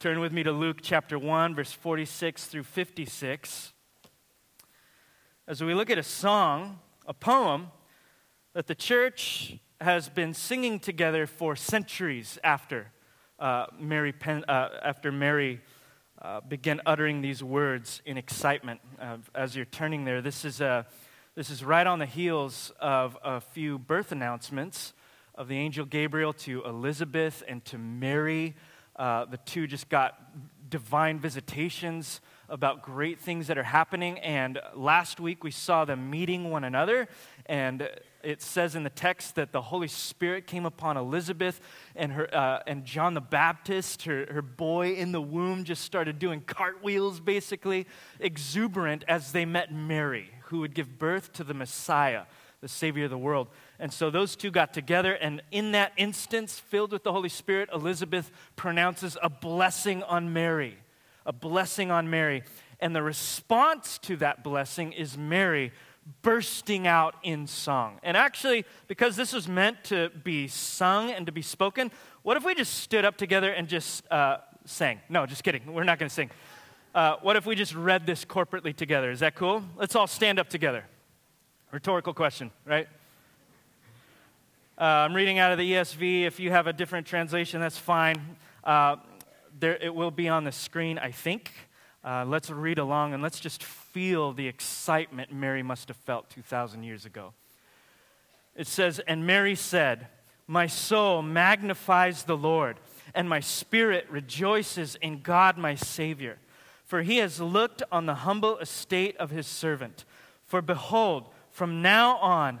Turn with me to Luke chapter 1, verse 46 through 56. As we look at a song, a poem that the church has been singing together for centuries after uh, Mary, Pen, uh, after Mary uh, began uttering these words in excitement. as you're turning there, this is, a, this is right on the heels of a few birth announcements of the angel Gabriel to Elizabeth and to Mary. Uh, the two just got divine visitations about great things that are happening. And last week we saw them meeting one another. And it says in the text that the Holy Spirit came upon Elizabeth and, her, uh, and John the Baptist, her, her boy in the womb, just started doing cartwheels, basically, exuberant as they met Mary, who would give birth to the Messiah, the Savior of the world. And so those two got together, and in that instance, filled with the Holy Spirit, Elizabeth pronounces a blessing on Mary. A blessing on Mary. And the response to that blessing is Mary bursting out in song. And actually, because this was meant to be sung and to be spoken, what if we just stood up together and just uh, sang? No, just kidding. We're not going to sing. Uh, what if we just read this corporately together? Is that cool? Let's all stand up together. Rhetorical question, right? Uh, I'm reading out of the ESV. If you have a different translation, that's fine. Uh, there, it will be on the screen, I think. Uh, let's read along and let's just feel the excitement Mary must have felt 2,000 years ago. It says, And Mary said, My soul magnifies the Lord, and my spirit rejoices in God my Savior. For he has looked on the humble estate of his servant. For behold, from now on,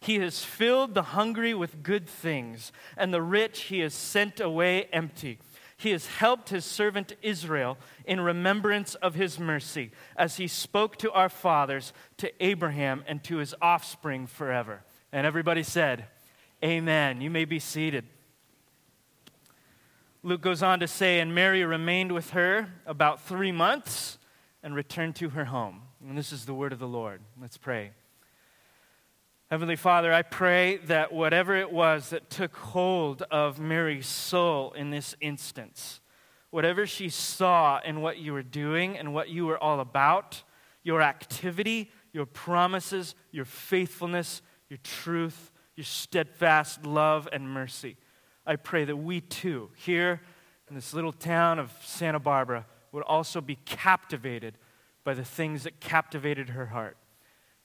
He has filled the hungry with good things, and the rich he has sent away empty. He has helped his servant Israel in remembrance of his mercy, as he spoke to our fathers, to Abraham, and to his offspring forever. And everybody said, Amen. You may be seated. Luke goes on to say, And Mary remained with her about three months and returned to her home. And this is the word of the Lord. Let's pray. Heavenly Father, I pray that whatever it was that took hold of Mary's soul in this instance, whatever she saw in what you were doing and what you were all about, your activity, your promises, your faithfulness, your truth, your steadfast love and mercy, I pray that we too, here in this little town of Santa Barbara, would also be captivated by the things that captivated her heart.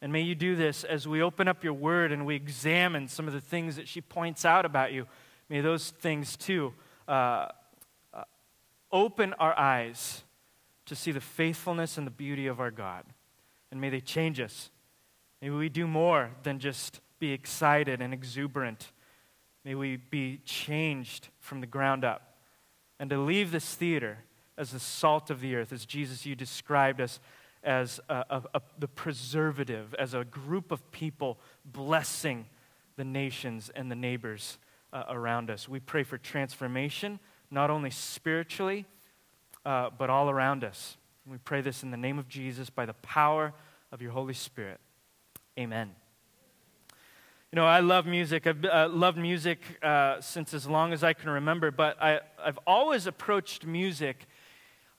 And may you do this as we open up your word and we examine some of the things that she points out about you. May those things too uh, uh, open our eyes to see the faithfulness and the beauty of our God. And may they change us. May we do more than just be excited and exuberant. May we be changed from the ground up. And to leave this theater as the salt of the earth, as Jesus, you described us as a, a, a, the preservative, as a group of people blessing the nations and the neighbors uh, around us. We pray for transformation, not only spiritually, uh, but all around us. We pray this in the name of Jesus by the power of your Holy Spirit. Amen. You know, I love music. I've uh, loved music uh, since as long as I can remember, but I, I've always approached music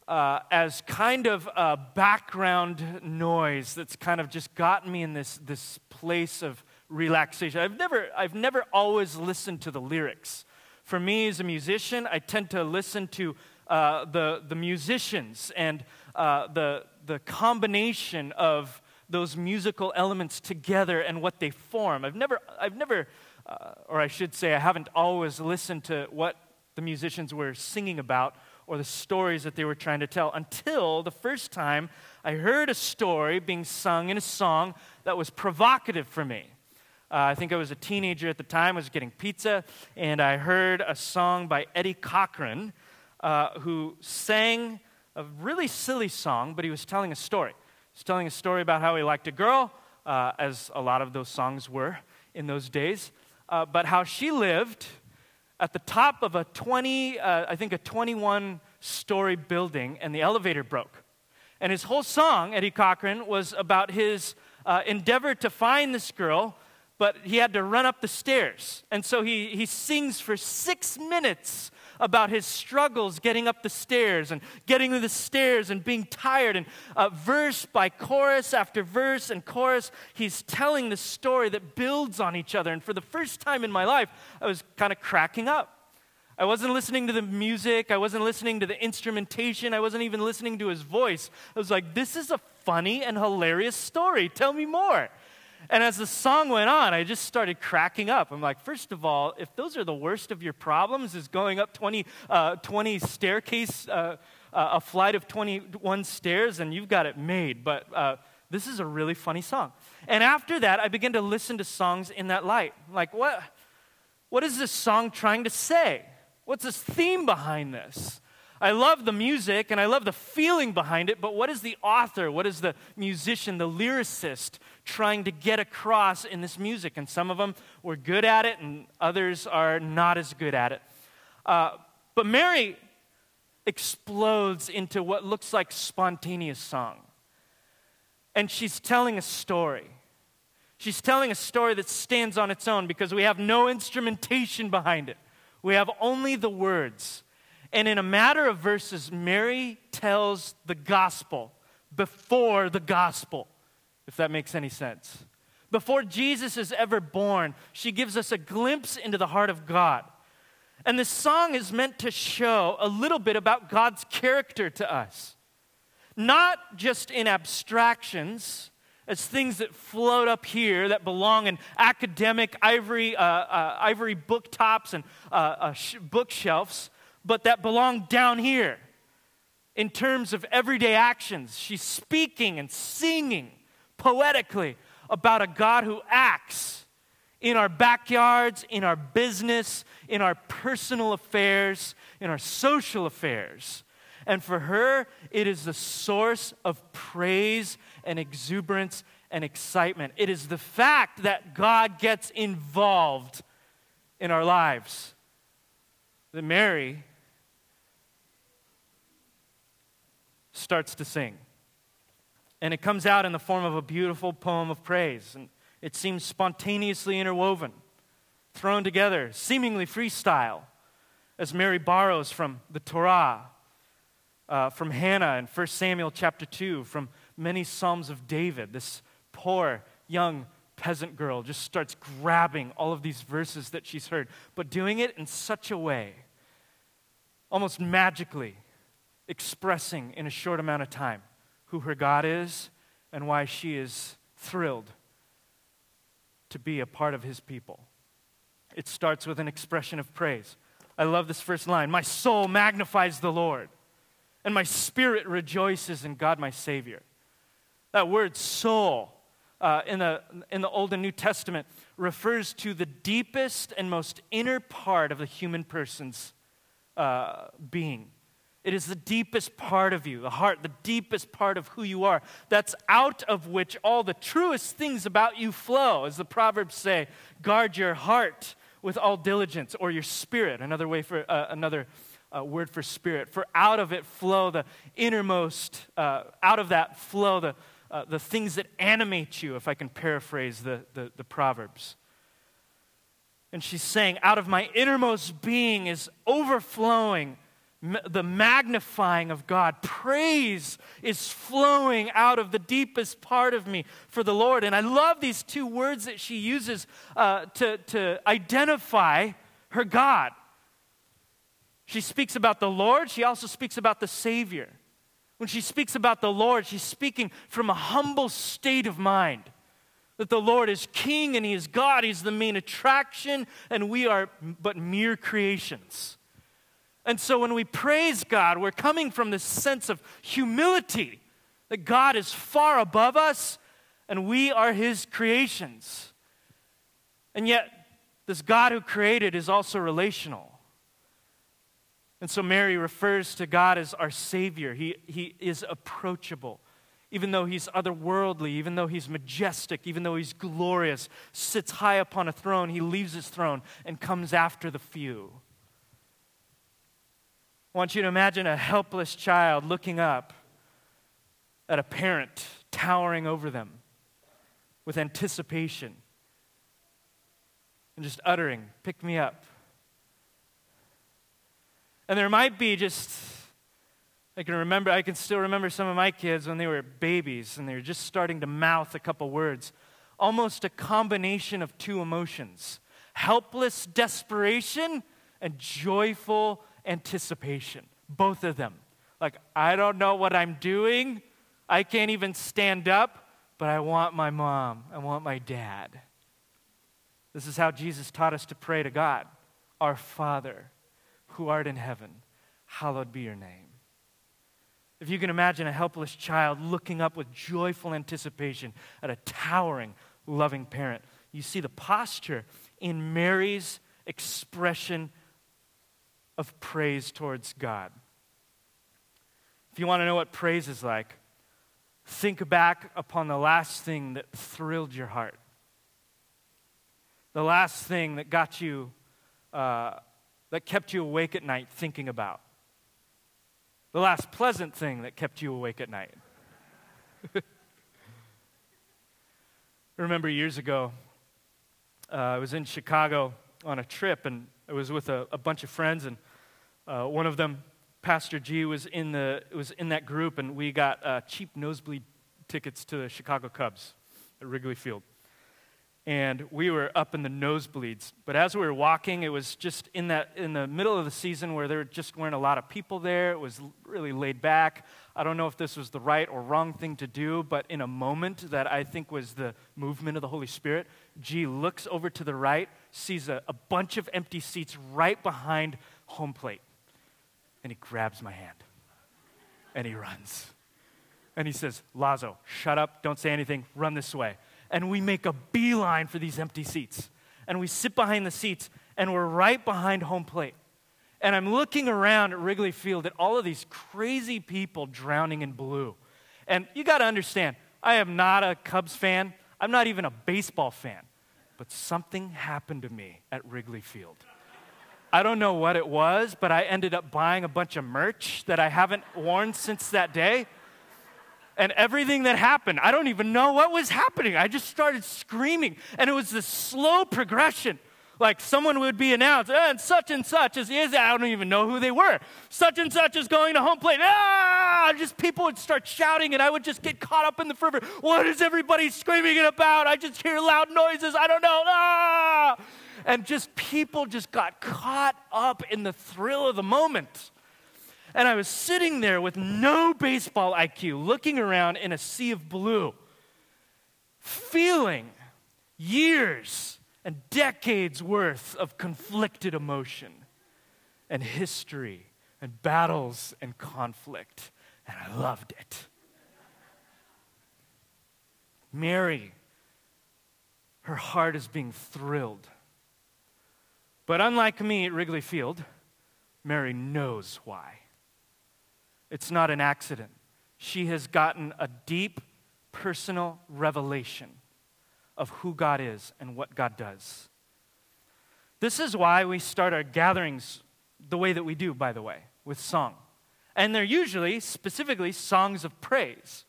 uh, as kind of a background noise that's kind of just gotten me in this, this place of relaxation. I've never, I've never always listened to the lyrics. For me as a musician, I tend to listen to uh, the, the musicians and uh, the, the combination of those musical elements together and what they form. I've never, I've never uh, or I should say, I haven't always listened to what the musicians were singing about or the stories that they were trying to tell until the first time I heard a story being sung in a song that was provocative for me. Uh, I think I was a teenager at the time, I was getting pizza, and I heard a song by Eddie Cochran uh, who sang a really silly song, but he was telling a story. He was telling a story about how he liked a girl, uh, as a lot of those songs were in those days, uh, but how she lived at the top of a 20, uh, I think a 21 story building, and the elevator broke. And his whole song, Eddie Cochran, was about his uh, endeavor to find this girl, but he had to run up the stairs. And so he, he sings for six minutes about his struggles getting up the stairs and getting to the stairs and being tired. And uh, verse by chorus after verse and chorus, he's telling the story that builds on each other. And for the first time in my life, I was kind of cracking up. I wasn't listening to the music. I wasn't listening to the instrumentation. I wasn't even listening to his voice. I was like, this is a funny and hilarious story. Tell me more. And as the song went on, I just started cracking up. I'm like, first of all, if those are the worst of your problems, is going up 20, uh, 20 staircase, uh, uh, a flight of 21 stairs, and you've got it made. But uh, this is a really funny song. And after that, I began to listen to songs in that light. Like, what, what is this song trying to say? What's this theme behind this? I love the music and I love the feeling behind it, but what is the author, what is the musician, the lyricist trying to get across in this music? And some of them were good at it, and others are not as good at it. Uh, but Mary explodes into what looks like spontaneous song. And she's telling a story. She's telling a story that stands on its own because we have no instrumentation behind it. We have only the words. And in a matter of verses, Mary tells the gospel before the gospel, if that makes any sense. Before Jesus is ever born, she gives us a glimpse into the heart of God. And this song is meant to show a little bit about God's character to us. Not just in abstractions, as things that float up here that belong in academic ivory, uh, uh, ivory booktops and uh, uh sh- bookshelves, but that belong down here in terms of everyday actions. She's speaking and singing poetically about a God who acts in our backyards, in our business, in our personal affairs, in our social affairs. And for her, it is the source of praise and exuberance and excitement. It is the fact that God gets involved in our lives. That Mary starts to sing. And it comes out in the form of a beautiful poem of praise. And it seems spontaneously interwoven, thrown together, seemingly freestyle, as Mary borrows from the Torah, uh, from Hannah in 1 Samuel chapter 2, from many Psalms of David. This poor young peasant girl just starts grabbing all of these verses that she's heard, but doing it in such a way, almost magically, expressing in a short amount of time who her God is and why she is thrilled to be a part of his people. It starts with an expression of praise. I love this first line My soul magnifies the Lord, and my spirit rejoices in God my Savior. That word soul uh, in, the, in the Old and New Testament refers to the deepest and most inner part of the human person's uh, being. It is the deepest part of you, the heart, the deepest part of who you are. That's out of which all the truest things about you flow. As the Proverbs say, guard your heart with all diligence, or your spirit, another way for uh, another uh, word for spirit. For out of it flow the innermost, uh, out of that flow the, uh, the things that animate you, if I can paraphrase the, the, the Proverbs. And she's saying, out of my innermost being is overflowing the magnifying of God. Praise is flowing out of the deepest part of me for the Lord. And I love these two words that she uses uh, to, to identify her God. She speaks about the Lord, she also speaks about the Savior. When she speaks about the Lord, she's speaking from a humble state of mind. That the Lord is King and He is God, He's the main attraction, and we are but mere creations. And so when we praise God, we're coming from this sense of humility that God is far above us and we are His creations. And yet, this God who created is also relational. And so Mary refers to God as our Savior. He, he is approachable, even though he's otherworldly, even though he's majestic, even though he's glorious, sits high upon a throne, he leaves his throne and comes after the few. I want you to imagine a helpless child looking up at a parent towering over them with anticipation and just uttering, Pick me up. And there might be just, I can remember, I can still remember some of my kids when they were babies and they were just starting to mouth a couple words. Almost a combination of two emotions helpless desperation and joyful anticipation. Both of them. Like, I don't know what I'm doing. I can't even stand up, but I want my mom. I want my dad. This is how Jesus taught us to pray to God Our Father who art in heaven, hallowed be your name. If you can imagine a helpless child looking up with joyful anticipation at a towering, loving parent, you see the posture in Mary's expression of praise towards God. If you want to know what praise is like, think back upon the last thing that thrilled your heart, the last thing that got you uh, that kept you awake at night thinking about? The last pleasant thing that kept you awake at night? remember years ago, uh, I was in Chicago on a trip, and I was with a, a bunch of friends, and uh, one of them, Pastor G, was in, the, was in that group, and we got uh, cheap nosebleed tickets to the Chicago Cubs at Wrigley Field and we were up in the nosebleeds. But as we were walking, it was just in, that, in the middle of the season where there just weren't a lot of people there. It was really laid back. I don't know if this was the right or wrong thing to do, but in a moment that I think was the movement of the Holy Spirit, G looks over to the right, sees a, a bunch of empty seats right behind home plate, and he grabs my hand and he runs. And he says, Lazo, shut up, don't say anything, run this way and we make a beeline for these empty seats. And we sit behind the seats, and we're right behind home plate. And I'm looking around at Wrigley Field at all of these crazy people drowning in blue. And you got to understand, I am not a Cubs fan. I'm not even a baseball fan. But something happened to me at Wrigley Field. I don't know what it was, but I ended up buying a bunch of merch that I haven't worn since that day and everything that happened. I don't even know what was happening. I just started screaming, and it was this slow progression. Like someone would be announced, eh, and such and such is, is, I don't even know who they were. Such and such is going to home plate. Ah! Just people would start shouting, and I would just get caught up in the fervor. What is everybody screaming about? I just hear loud noises. I don't know. Ah! And just people just got caught up in the thrill of the moment. And I was sitting there with no baseball IQ, looking around in a sea of blue, feeling years and decades worth of conflicted emotion and history and battles and conflict. And I loved it. Mary, her heart is being thrilled. But unlike me at Wrigley Field, Mary knows why. It's not an accident. She has gotten a deep personal revelation of who God is and what God does. This is why we start our gatherings the way that we do, by the way, with song. And they're usually, specifically, songs of praise.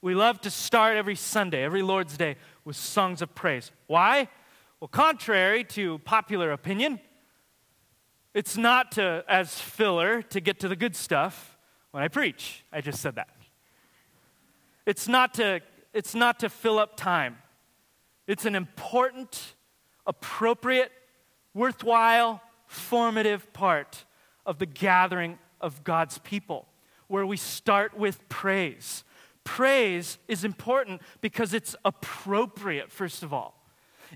We love to start every Sunday, every Lord's Day, with songs of praise. Why? Well, contrary to popular opinion, it's not to, as filler to get to the good stuff when I preach. I just said that. It's not to, it's not to fill up time, it's an important, appropriate, worthwhile, formative part of the gathering of God's people, where we start with praise. Praise is important because it's appropriate, first of all.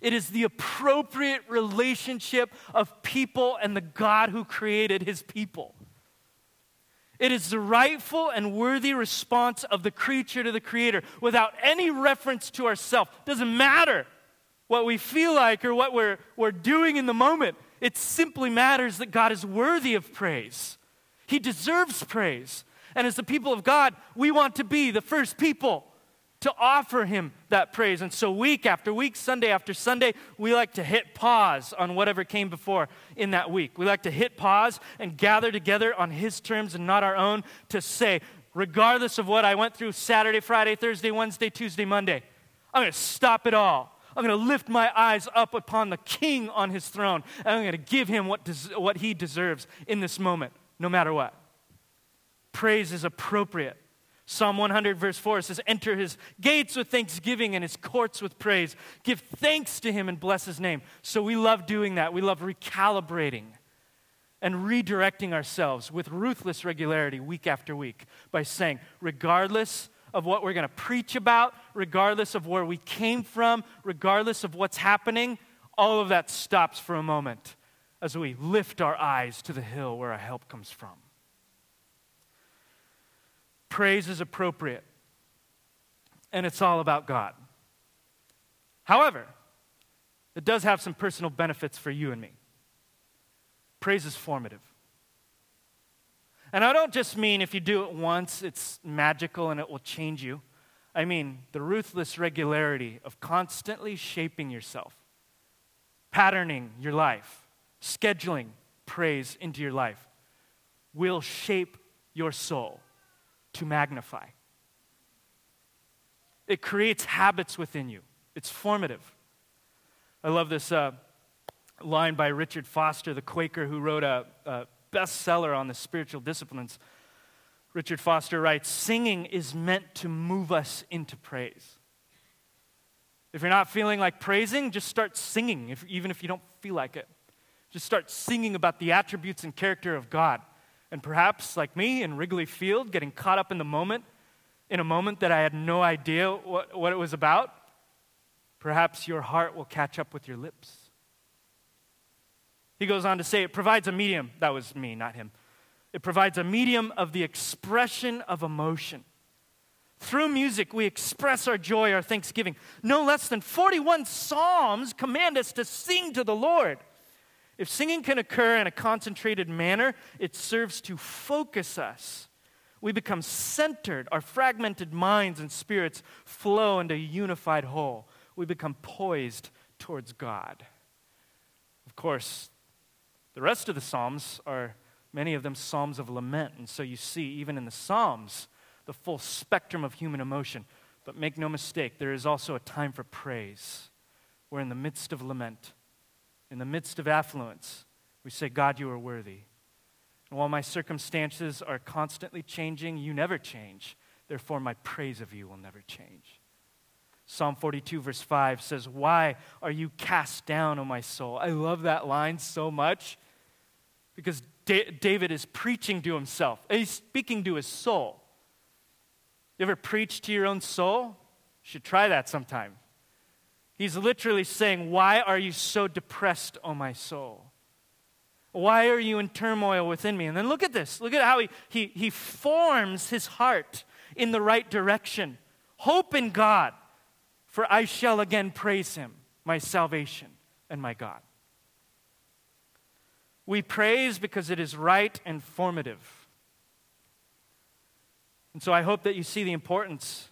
It is the appropriate relationship of people and the God who created his people. It is the rightful and worthy response of the creature to the creator without any reference to ourselves. Doesn't matter what we feel like or what we're, we're doing in the moment. It simply matters that God is worthy of praise. He deserves praise. And as the people of God, we want to be the first people to offer Him that praise. And so, week after week, Sunday after Sunday, we like to hit pause on whatever came before in that week. We like to hit pause and gather together on His terms and not our own to say, regardless of what I went through Saturday, Friday, Thursday, Wednesday, Tuesday, Monday, I'm going to stop it all. I'm going to lift my eyes up upon the King on his throne, and I'm going to give him what, des- what he deserves in this moment, no matter what. Praise is appropriate. Psalm 100, verse 4 says, Enter his gates with thanksgiving and his courts with praise. Give thanks to him and bless his name. So we love doing that. We love recalibrating and redirecting ourselves with ruthless regularity week after week by saying, regardless of what we're going to preach about, regardless of where we came from, regardless of what's happening, all of that stops for a moment as we lift our eyes to the hill where our help comes from. Praise is appropriate, and it's all about God. However, it does have some personal benefits for you and me. Praise is formative. And I don't just mean if you do it once, it's magical and it will change you. I mean the ruthless regularity of constantly shaping yourself, patterning your life, scheduling praise into your life will shape your soul to magnify. It creates habits within you, it's formative. I love this uh, line by Richard Foster, the Quaker who wrote a, a bestseller on the spiritual disciplines. Richard Foster writes Singing is meant to move us into praise. If you're not feeling like praising, just start singing, if, even if you don't feel like it. Just start singing about the attributes and character of God. And perhaps, like me in Wrigley Field, getting caught up in the moment, in a moment that I had no idea what, what it was about, perhaps your heart will catch up with your lips. He goes on to say it provides a medium. That was me, not him. It provides a medium of the expression of emotion. Through music, we express our joy, our thanksgiving. No less than 41 Psalms command us to sing to the Lord. If singing can occur in a concentrated manner, it serves to focus us. We become centered. Our fragmented minds and spirits flow into a unified whole. We become poised towards God. Of course, the rest of the Psalms are many of them Psalms of lament. And so you see, even in the Psalms, the full spectrum of human emotion. But make no mistake, there is also a time for praise. We're in the midst of lament, in the midst of affluence. We say, God, you are worthy. And while my circumstances are constantly changing, you never change. Therefore, my praise of you will never change. Psalm 42, verse 5 says, Why are you cast down, O my soul? I love that line so much because da- David is preaching to himself, he's speaking to his soul. You ever preach to your own soul? You should try that sometime. He's literally saying, Why are you so depressed, O my soul? Why are you in turmoil within me? And then look at this. Look at how he, he, he forms his heart in the right direction. Hope in God, for I shall again praise him, my salvation and my God. We praise because it is right and formative. And so I hope that you see the importance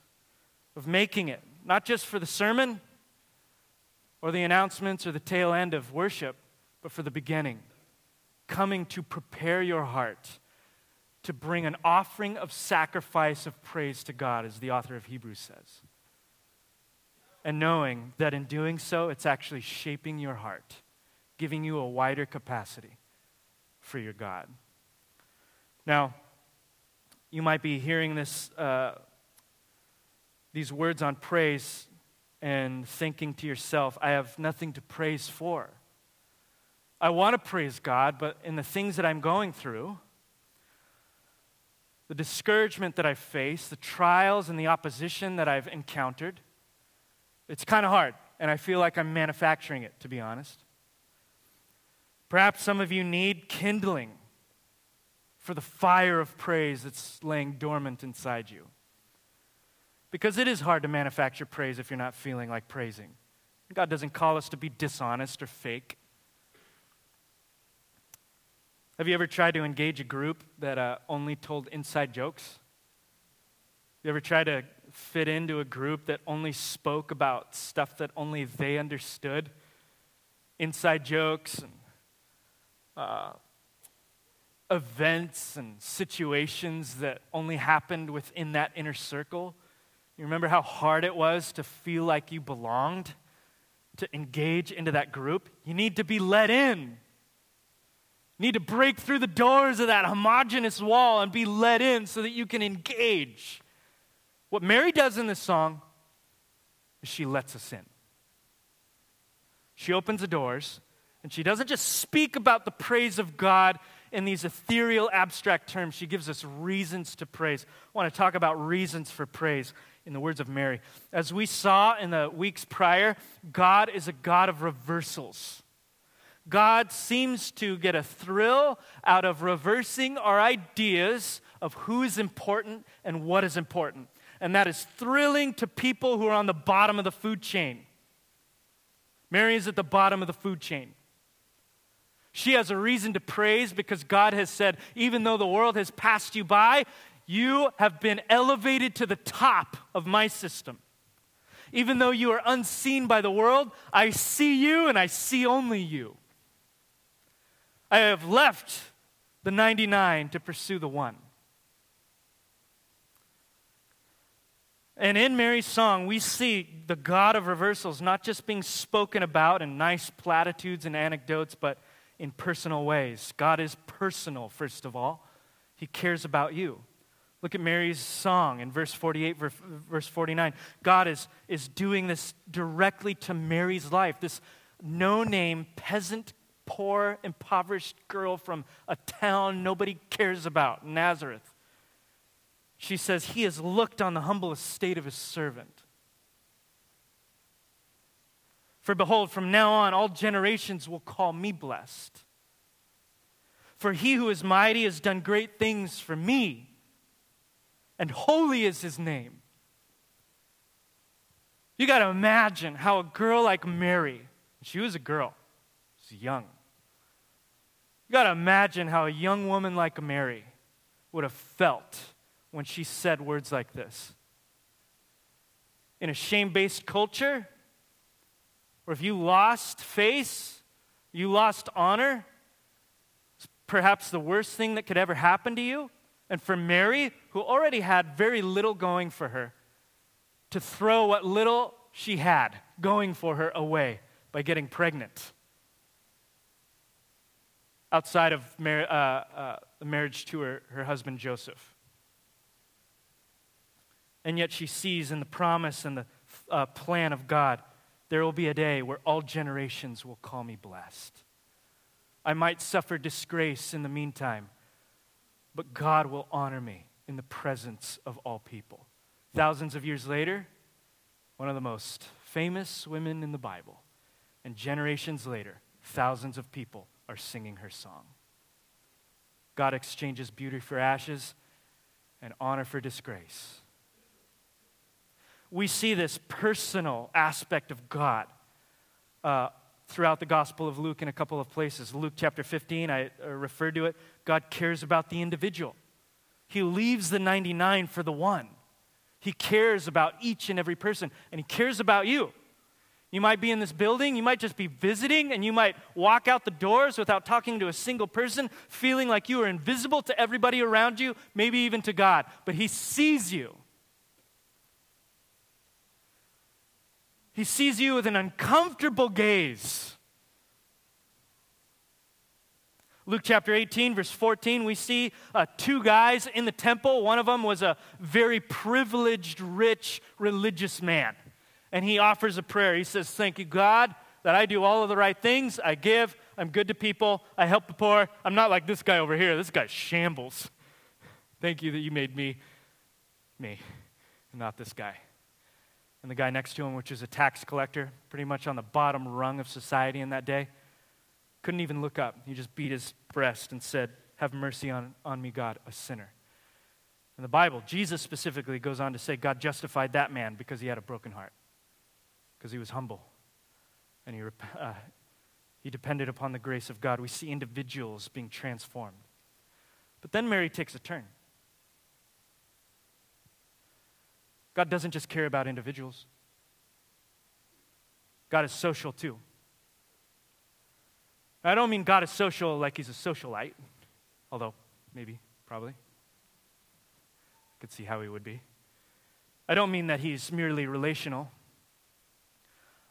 of making it, not just for the sermon or the announcements or the tail end of worship, but for the beginning. Coming to prepare your heart to bring an offering of sacrifice of praise to God, as the author of Hebrews says. And knowing that in doing so, it's actually shaping your heart, giving you a wider capacity for your God. Now, you might be hearing this, uh, these words on praise and thinking to yourself, I have nothing to praise for. I want to praise God, but in the things that I'm going through, the discouragement that I face, the trials and the opposition that I've encountered, it's kind of hard. And I feel like I'm manufacturing it, to be honest. Perhaps some of you need kindling for the fire of praise that's laying dormant inside you. Because it is hard to manufacture praise if you're not feeling like praising. God doesn't call us to be dishonest or fake. Have you ever tried to engage a group that uh, only told inside jokes? You ever tried to fit into a group that only spoke about stuff that only they understood? Inside jokes and uh, events and situations that only happened within that inner circle? You remember how hard it was to feel like you belonged, to engage into that group? You need to be let in. You need to break through the doors of that homogenous wall and be let in so that you can engage. What Mary does in this song is she lets us in. She opens the doors and she doesn't just speak about the praise of God in these ethereal, abstract terms. She gives us reasons to praise. I want to talk about reasons for praise in the words of Mary. As we saw in the weeks prior, God is a God of reversals. God seems to get a thrill out of reversing our ideas of who is important and what is important. And that is thrilling to people who are on the bottom of the food chain. Mary is at the bottom of the food chain. She has a reason to praise because God has said, even though the world has passed you by, you have been elevated to the top of my system. Even though you are unseen by the world, I see you and I see only you. I have left the 99 to pursue the one. And in Mary's song, we see the God of reversals not just being spoken about in nice platitudes and anecdotes, but in personal ways. God is personal, first of all. He cares about you. Look at Mary's song in verse 48, verse 49. God is, is doing this directly to Mary's life, this no name, peasant, poor, impoverished girl from a town nobody cares about, Nazareth. She says, He has looked on the humble estate of His servant. For behold, from now on, all generations will call me blessed. For he who is mighty has done great things for me and holy is his name. You got to imagine how a girl like Mary, she was a girl, she was young. You got to imagine how a young woman like Mary would have felt when she said words like this. In a shame based culture, where if you lost face, you lost honor, it's perhaps the worst thing that could ever happen to you. And for Mary, who already had very little going for her, to throw what little she had going for her away by getting pregnant outside of mar- uh, uh, the marriage to her, her husband Joseph. And yet she sees in the promise and the uh, plan of God there will be a day where all generations will call me blessed. I might suffer disgrace in the meantime, but God will honor me in the presence of all people. Thousands of years later, one of the most famous women in the Bible. And generations later, thousands of people are singing her song. God exchanges beauty for ashes and honor for disgrace. We see this personal aspect of God uh, throughout the Gospel of Luke in a couple of places. Luke chapter 15, I uh, referred to it. God cares about the individual, He leaves the 99 for the one. He cares about each and every person, and He cares about you. You might be in this building, you might just be visiting, and you might walk out the doors without talking to a single person, feeling like you are invisible to everybody around you, maybe even to God. But He sees you. He sees you with an uncomfortable gaze. Luke chapter 18, verse 14, we see uh, two guys in the temple. One of them was a very privileged, rich, religious man. And he offers a prayer. He says, Thank you, God, that I do all of the right things. I give. I'm good to people. I help the poor. I'm not like this guy over here. This guy shambles. Thank you that you made me me, and not this guy and the guy next to him, which is a tax collector, pretty much on the bottom rung of society in that day, couldn't even look up. He just beat his breast and said, Have mercy on, on me, God, a sinner. In the Bible, Jesus specifically goes on to say God justified that man because he had a broken heart, because he was humble. And he, uh, He depended upon the grace of God. We see individuals being transformed. But then Mary takes a turn. God doesn't just care about individuals, God is social too. I don't mean God is social like he's a socialite, although maybe, probably. I could see how he would be. I don't mean that he's merely relational.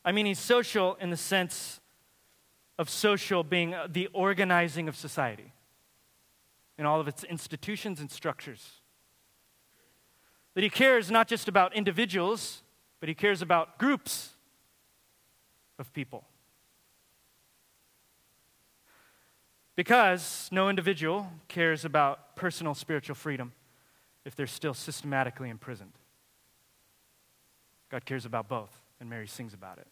I mean he's social in the sense of social being the organizing of society in all of its institutions and structures. That he cares not just about individuals, but he cares about groups of people. Because no individual cares about personal spiritual freedom if they're still systematically imprisoned. God cares about both, and Mary sings about it.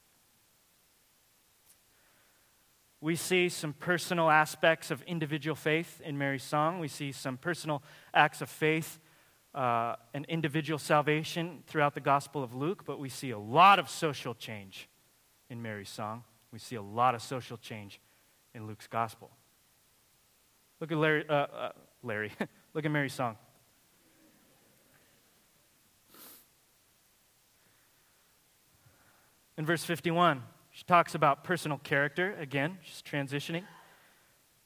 We see some personal aspects of individual faith in Mary's song. We see some personal acts of faith uh, and individual salvation throughout the Gospel of Luke, but we see a lot of social change in Mary's song. We see a lot of social change in Luke's Gospel. Look at Larry. Uh, uh, Larry. Look at Mary's song. In verse 51, she talks about personal character. Again, she's transitioning,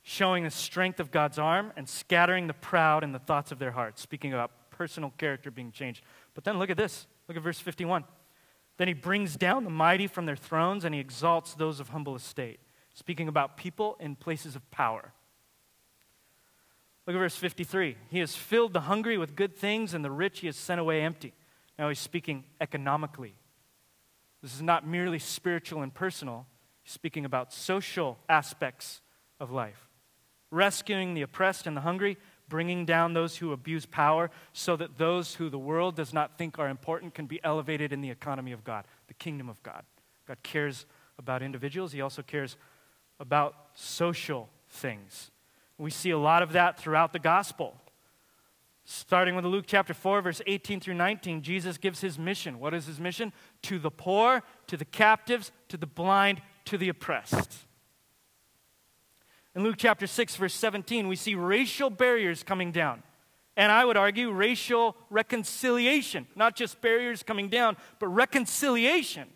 showing the strength of God's arm and scattering the proud in the thoughts of their hearts, speaking about personal character being changed. But then look at this. Look at verse 51. Then he brings down the mighty from their thrones and he exalts those of humble estate, speaking about people in places of power. Look at verse 53. He has filled the hungry with good things, and the rich he has sent away empty. Now he's speaking economically. This is not merely spiritual and personal, he's speaking about social aspects of life. Rescuing the oppressed and the hungry, bringing down those who abuse power, so that those who the world does not think are important can be elevated in the economy of God, the kingdom of God. God cares about individuals, He also cares about social things. We see a lot of that throughout the gospel. Starting with Luke chapter 4, verse 18 through 19, Jesus gives his mission. What is his mission? To the poor, to the captives, to the blind, to the oppressed. In Luke chapter 6, verse 17, we see racial barriers coming down. And I would argue racial reconciliation, not just barriers coming down, but reconciliation.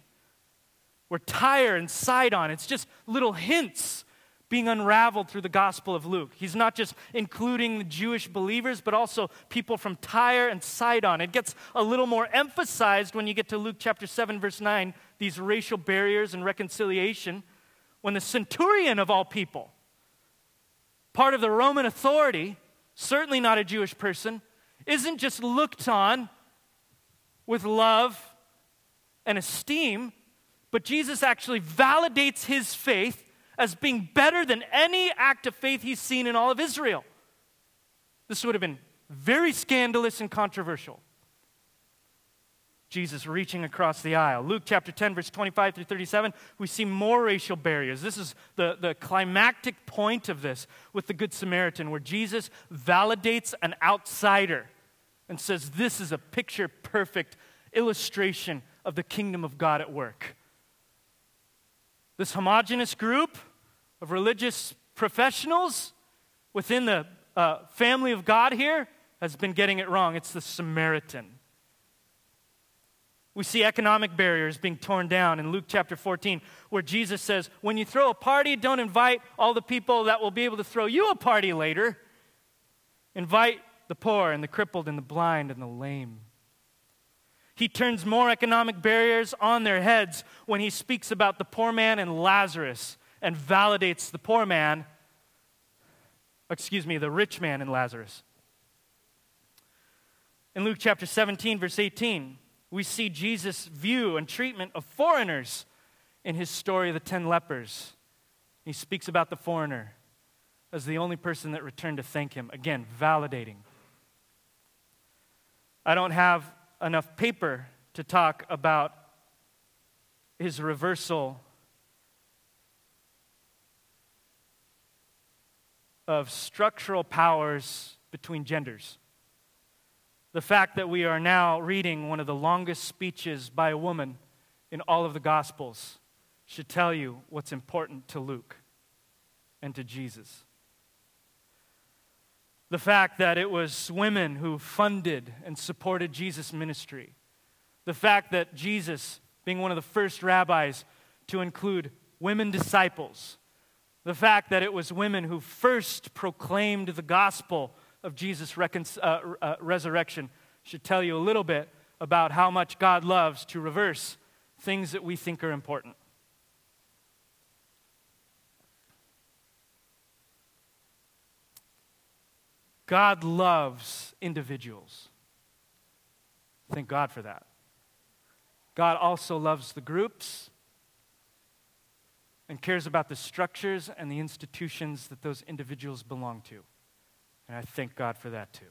Where Tyre and Sidon, it's just little hints being unraveled through the Gospel of Luke. He's not just including the Jewish believers, but also people from Tyre and Sidon. It gets a little more emphasized when you get to Luke chapter 7, verse 9, these racial barriers and reconciliation, when the centurion of all people, part of the Roman authority, certainly not a Jewish person, isn't just looked on with love and esteem, but Jesus actually validates his faith as being better than any act of faith he's seen in all of Israel. This would have been very scandalous and controversial. Jesus reaching across the aisle. Luke chapter 10, verse 25 through 37, we see more racial barriers. This is the, the climactic point of this with the Good Samaritan, where Jesus validates an outsider and says, This is a picture perfect illustration of the kingdom of God at work. This homogenous group of religious professionals within the uh, family of God here has been getting it wrong. It's the Samaritan. We see economic barriers being torn down in Luke chapter 14, where Jesus says, When you throw a party, don't invite all the people that will be able to throw you a party later. Invite the poor and the crippled and the blind and the lame. He turns more economic barriers on their heads when he speaks about the poor man and Lazarus and validates the poor man, excuse me, the rich man and Lazarus. In Luke chapter 17, verse 18, we see Jesus' view and treatment of foreigners in his story of the ten lepers. He speaks about the foreigner as the only person that returned to thank him. Again, validating. I don't have enough paper to talk about his reversal of structural powers between genders. The fact that we are now reading one of the longest speeches by a woman in all of the Gospels should tell you what's important to Luke. and to Jesus. The fact that it was women who funded and supported Jesus' ministry. The fact that Jesus, being one of the first rabbis to include women disciples, the fact that it was women who first proclaimed the gospel of Jesus' recon- uh, uh, resurrection should tell you a little bit about how much God loves to reverse things that we think are important. God loves individuals. Thank God for that. God also loves the groups and cares about the structures and the institutions that those individuals belong to. And I thank God for that too.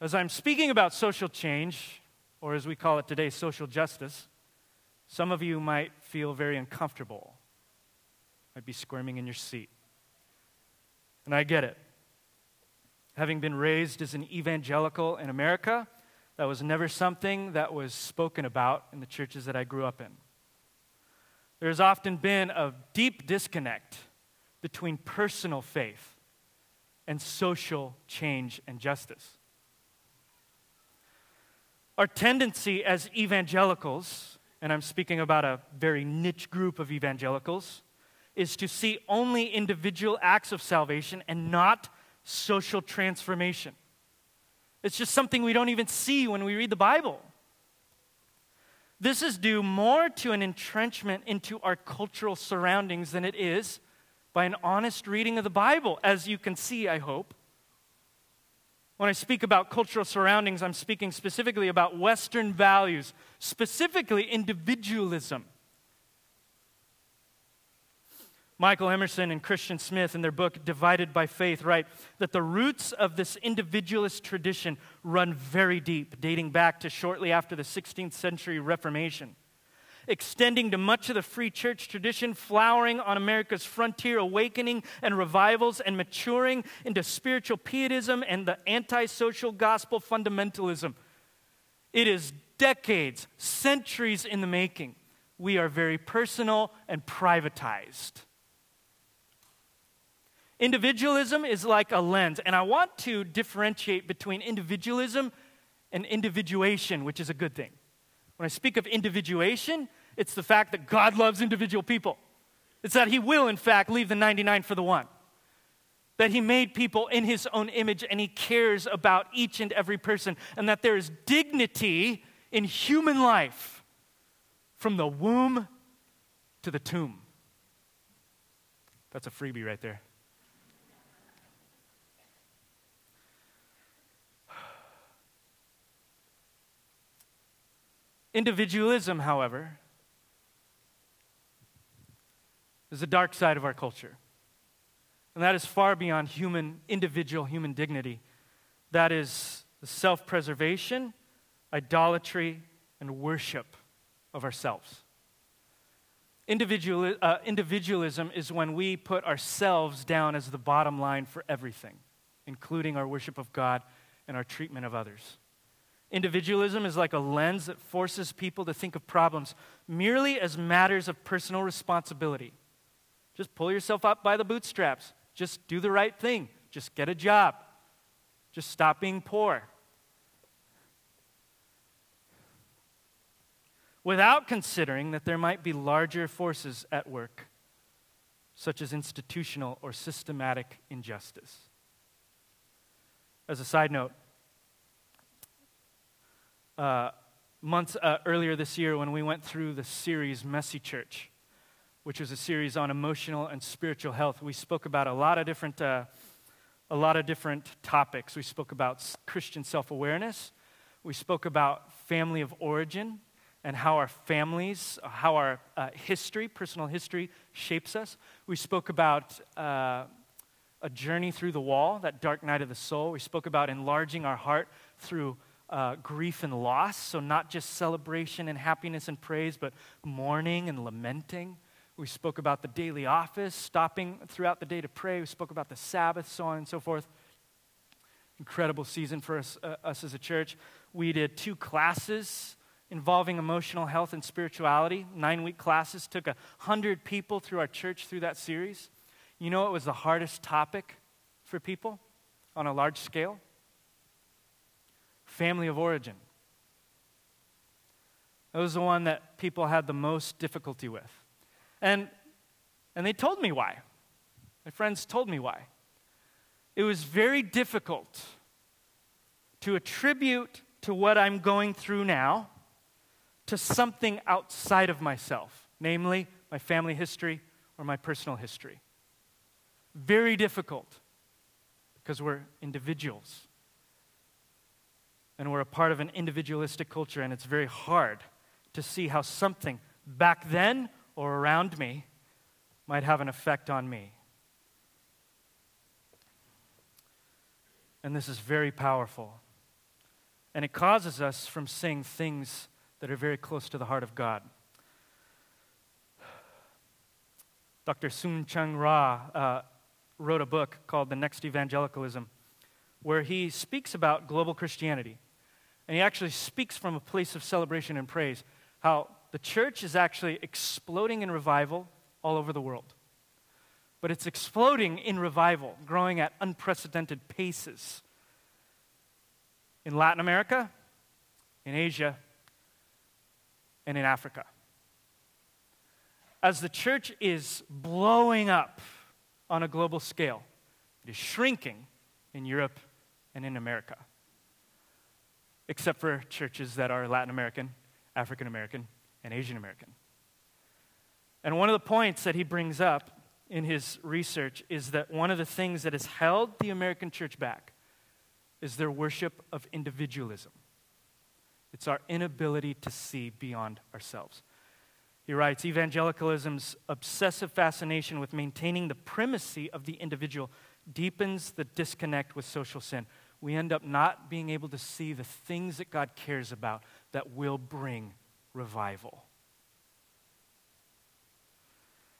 As I'm speaking about social change, or as we call it today, social justice, some of you might feel very uncomfortable, might be squirming in your seat. And I get it. Having been raised as an evangelical in America, that was never something that was spoken about in the churches that I grew up in. There has often been a deep disconnect between personal faith and social change and justice. Our tendency as evangelicals, and I'm speaking about a very niche group of evangelicals, is to see only individual acts of salvation and not social transformation. It's just something we don't even see when we read the Bible. This is due more to an entrenchment into our cultural surroundings than it is by an honest reading of the Bible, as you can see, I hope. When I speak about cultural surroundings, I'm speaking specifically about Western values, specifically individualism. Michael Emerson and Christian Smith, in their book Divided by Faith, write that the roots of this individualist tradition run very deep, dating back to shortly after the 16th century Reformation extending to much of the free church tradition, flowering on America's frontier, awakening and revivals, and maturing into spiritual pietism and the antisocial gospel fundamentalism. It is decades, centuries in the making. We are very personal and privatized. Individualism is like a lens, and I want to differentiate between individualism and individuation, which is a good thing. When I speak of individuation, it's the fact that God loves individual people. It's that He will, in fact, leave the 99 for the one. That He made people in His own image and He cares about each and every person, and that there is dignity in human life from the womb to the tomb. That's a freebie right there. Individualism, however, is the dark side of our culture. And that is far beyond human, individual human dignity. That is the self preservation, idolatry, and worship of ourselves. Individual, uh, individualism is when we put ourselves down as the bottom line for everything, including our worship of God and our treatment of others. Individualism is like a lens that forces people to think of problems merely as matters of personal responsibility just pull yourself up by the bootstraps. Just do the right thing. Just get a job. Just stop being poor. Without considering that there might be larger forces at work, such as institutional or systematic injustice. As a side note, uh, months uh, earlier this year, when we went through the series Messy Church, which was a series on emotional and spiritual health. We spoke about a lot of different, uh, a lot of different topics. We spoke about Christian self awareness. We spoke about family of origin and how our families, how our uh, history, personal history, shapes us. We spoke about uh, a journey through the wall, that dark night of the soul. We spoke about enlarging our heart through uh, grief and loss. So, not just celebration and happiness and praise, but mourning and lamenting. We spoke about the daily office, stopping throughout the day to pray. We spoke about the Sabbath, so on and so forth. Incredible season for us, uh, us as a church. We did two classes involving emotional health and spirituality. Nine week classes took a hundred people through our church through that series. You know, it was the hardest topic for people on a large scale family of origin. It was the one that people had the most difficulty with. And, and they told me why. My friends told me why. It was very difficult to attribute to what I'm going through now to something outside of myself, namely my family history or my personal history. Very difficult because we're individuals and we're a part of an individualistic culture, and it's very hard to see how something back then or around me might have an effect on me. And this is very powerful. And it causes us from saying things that are very close to the heart of God. Dr. Soong-Chan Rah uh, wrote a book called The Next Evangelicalism, where he speaks about global Christianity. And he actually speaks from a place of celebration and praise, how the church is actually exploding in revival all over the world. But it's exploding in revival, growing at unprecedented paces in Latin America, in Asia, and in Africa. As the church is blowing up on a global scale, it is shrinking in Europe and in America, except for churches that are Latin American, African American, and Asian American. And one of the points that he brings up in his research is that one of the things that has held the American church back is their worship of individualism. It's our inability to see beyond ourselves. He writes Evangelicalism's obsessive fascination with maintaining the primacy of the individual deepens the disconnect with social sin. We end up not being able to see the things that God cares about that will bring revival.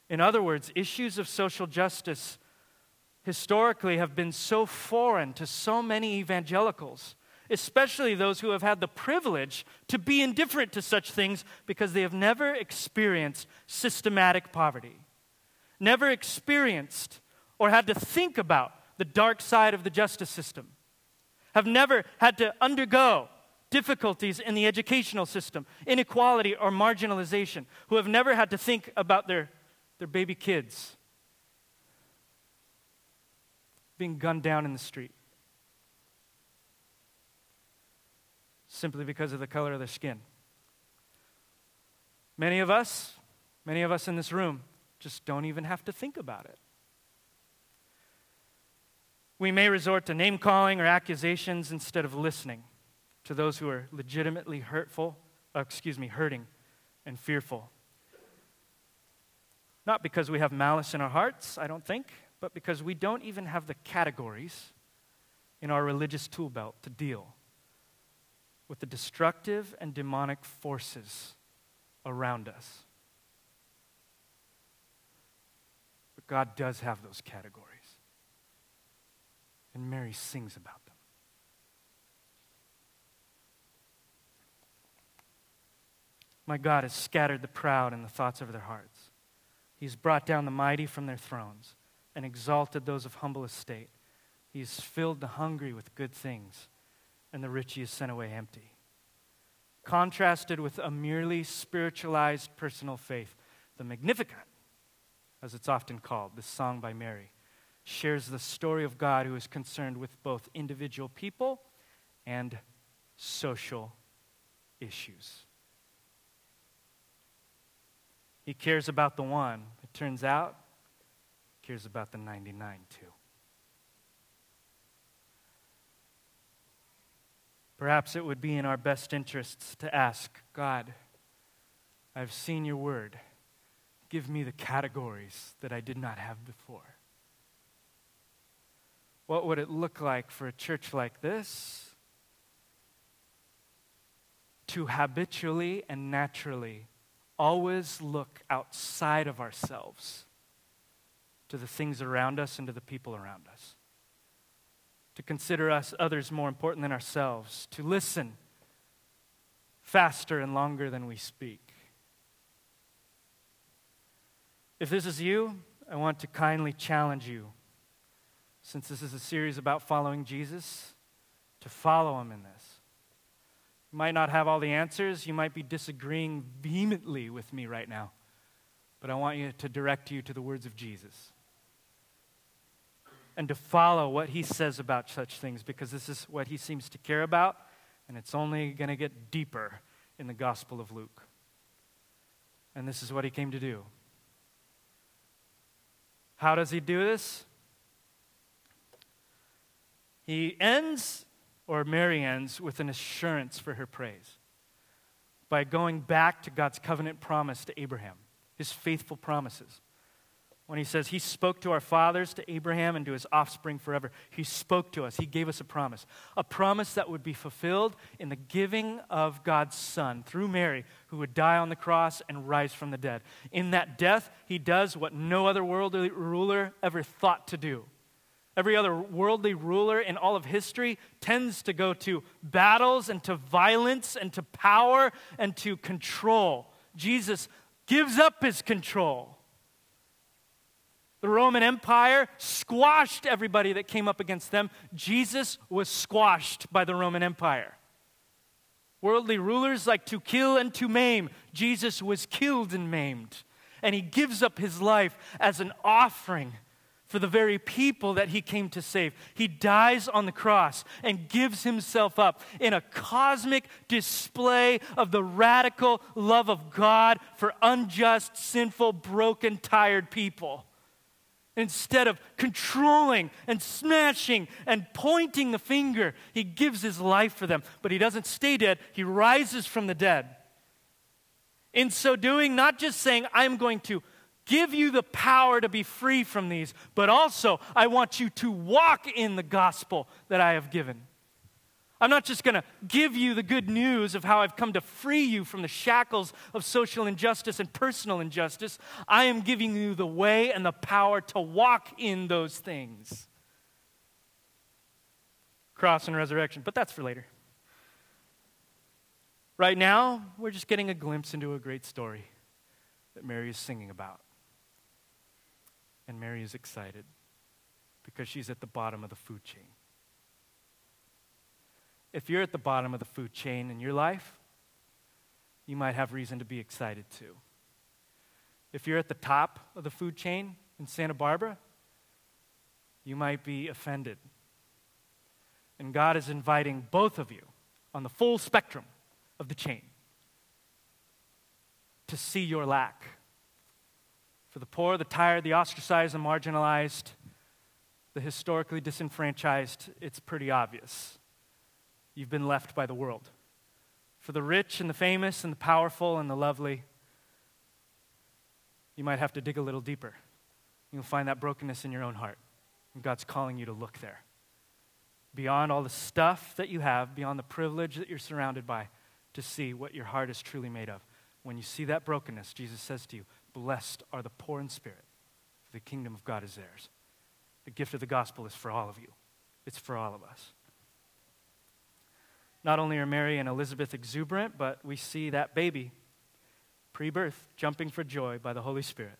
In other words, issues of social justice historically have been so foreign to so many evangelicals especially those who have had the privilege to be indifferent to such things because they have never experienced systematic poverty, never experienced or had to think about the dark side of the justice system, have never had to undergo difficulties in the educational system, inequality or marginalization, who have never had to think about their, their baby kids being gunned down in the street. simply because of the color of their skin. Many of us, many of us in this room, just don't even have to think about it. We may resort to name calling or accusations instead of listening to those who are legitimately hurtful, uh, excuse me, hurting and fearful. Not because we have malice in our hearts, I don't think, but because we don't even have the categories in our religious tool belt to deal with the destructive and demonic forces around us. But God does have those categories. And Mary sings about them. My God has scattered the proud in the thoughts of their hearts. He's brought down the mighty from their thrones and exalted those of humble estate. He's filled the hungry with good things and the rich he has sent away empty. Contrasted with a merely spiritualized personal faith, the Magnificat, as it's often called, this song by Mary, shares the story of God who is concerned with both individual people and social issues. He cares about the one. It turns out, he cares about the 99 too. Perhaps it would be in our best interests to ask God, I've seen your word. Give me the categories that I did not have before. What would it look like for a church like this to habitually and naturally always look outside of ourselves to the things around us and to the people around us? to consider us others more important than ourselves, to listen faster and longer than we speak. If this is you, I want to kindly challenge you, since this is a series about following Jesus, to follow him in this. You might not have all the answers, you might be disagreeing vehemently with me right now, but I want you to direct you to the words of Jesus and to follow what he says about such things because this is what he seems to care about, and it's only going to get deeper in the Gospel of Luke. And this is what he came to do. How does he do this? He ends, or Mary ends, with an assurance for her praise by going back to God's covenant promise to Abraham, his faithful promises when he says he spoke to our fathers, to Abraham, and to his offspring forever. He spoke to us. He gave us a promise. A promise that would be fulfilled in the giving of God's Son through Mary, who would die on the cross and rise from the dead. In that death, he does what no other worldly ruler ever thought to do. Every other worldly ruler in all of history tends to go to battles and to violence and to power and to control. Jesus gives up his control the Roman Empire squashed everybody that came up against them. Jesus was squashed by the Roman Empire. Worldly rulers like to kill and to maim. Jesus was killed and maimed. And he gives up his life as an offering for the very people that he came to save. He dies on the cross and gives himself up in a cosmic display of the radical love of God for unjust, sinful, broken, tired people. Instead of controlling and smashing and pointing the finger, he gives his life for them. But he doesn't stay dead, he rises from the dead. In so doing, not just saying, I'm going to give you the power to be free from these, but also I want you to walk in the gospel that I have given. I'm not just going to give you the good news of how I've come to free you from the shackles of social injustice and personal injustice. I am giving you the way and the power to walk in those things. Cross and resurrection, but that's for later. Right now, we're just getting a glimpse into a great story that Mary is singing about. And Mary is excited because she's at the bottom of the food chain if you're at the bottom of the food chain in your life, you might have reason to be excited too. If you're at the top of the food chain in Santa Barbara, you might be offended. And God is inviting both of you on the full spectrum of the chain to see your lack. For the poor, the tired, the ostracized, the marginalized, the historically disenfranchised, it's pretty obvious you've been left by the world. For the rich and the famous and the powerful and the lovely, you might have to dig a little deeper. You'll find that brokenness in your own heart. And God's calling you to look there. Beyond all the stuff that you have, beyond the privilege that you're surrounded by, to see what your heart is truly made of. When you see that brokenness, Jesus says to you, Blessed are the poor in spirit, for the kingdom of God is theirs. The gift of the gospel is for all of you, it's for all of us. Not only are Mary and Elizabeth exuberant, but we see that baby, pre birth, jumping for joy by the Holy Spirit.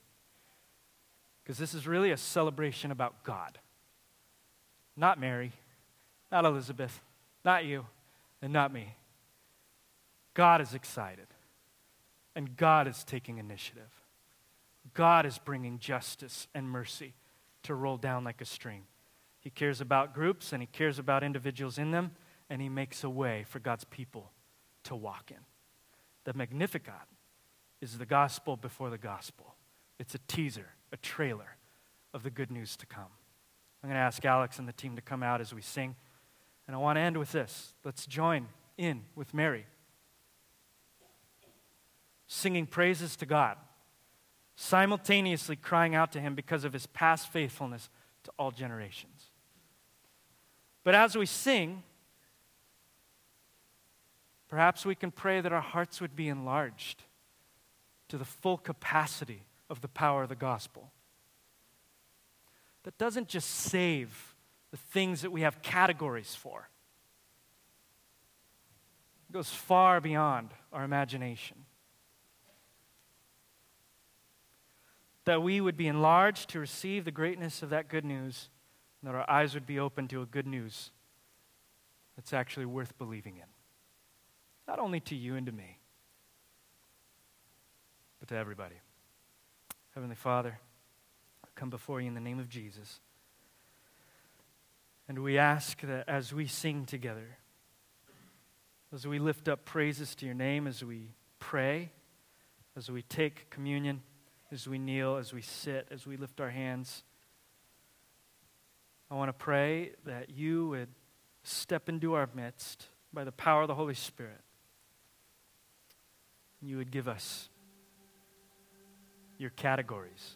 Because this is really a celebration about God. Not Mary, not Elizabeth, not you, and not me. God is excited, and God is taking initiative. God is bringing justice and mercy to roll down like a stream. He cares about groups and he cares about individuals in them and he makes a way for God's people to walk in. The Magnificat is the gospel before the gospel. It's a teaser, a trailer of the good news to come. I'm going to ask Alex and the team to come out as we sing. And I want to end with this. Let's join in with Mary, singing praises to God, simultaneously crying out to Him because of His past faithfulness to all generations. But as we sing, Perhaps we can pray that our hearts would be enlarged to the full capacity of the power of the gospel. That doesn't just save the things that we have categories for, It goes far beyond our imagination. That we would be enlarged to receive the greatness of that good news, and that our eyes would be open to a good news that's actually worth believing in. Not only to you and to me, but to everybody. Heavenly Father, I come before you in the name of Jesus. And we ask that as we sing together, as we lift up praises to your name, as we pray, as we take communion, as we kneel, as we sit, as we lift our hands, I want to pray that you would step into our midst by the power of the Holy Spirit. You would give us your categories.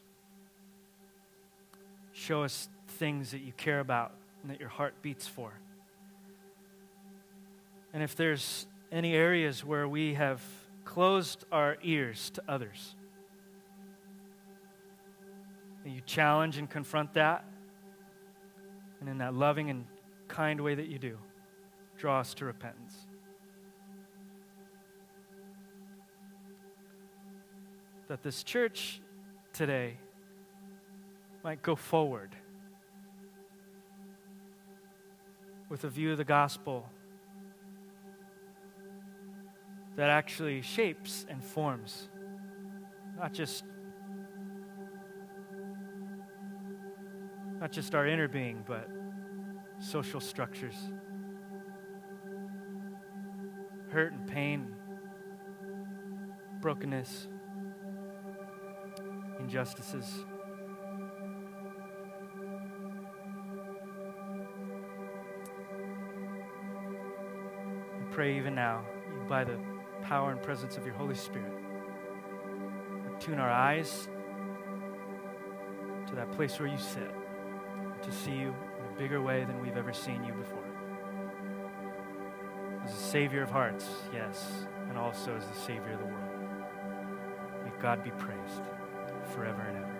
Show us things that you care about and that your heart beats for. And if there's any areas where we have closed our ears to others, you challenge and confront that. And in that loving and kind way that you do, draw us to repentance. That this church today might go forward with a view of the gospel that actually shapes and forms not just not just our inner being but social structures. Hurt and pain brokenness injustices. Pray even now, by the power and presence of your Holy Spirit, tune our eyes to that place where you sit, to see you in a bigger way than we've ever seen you before. As a Savior of hearts, yes, and also as the Savior of the world. May God be praised forever and ever.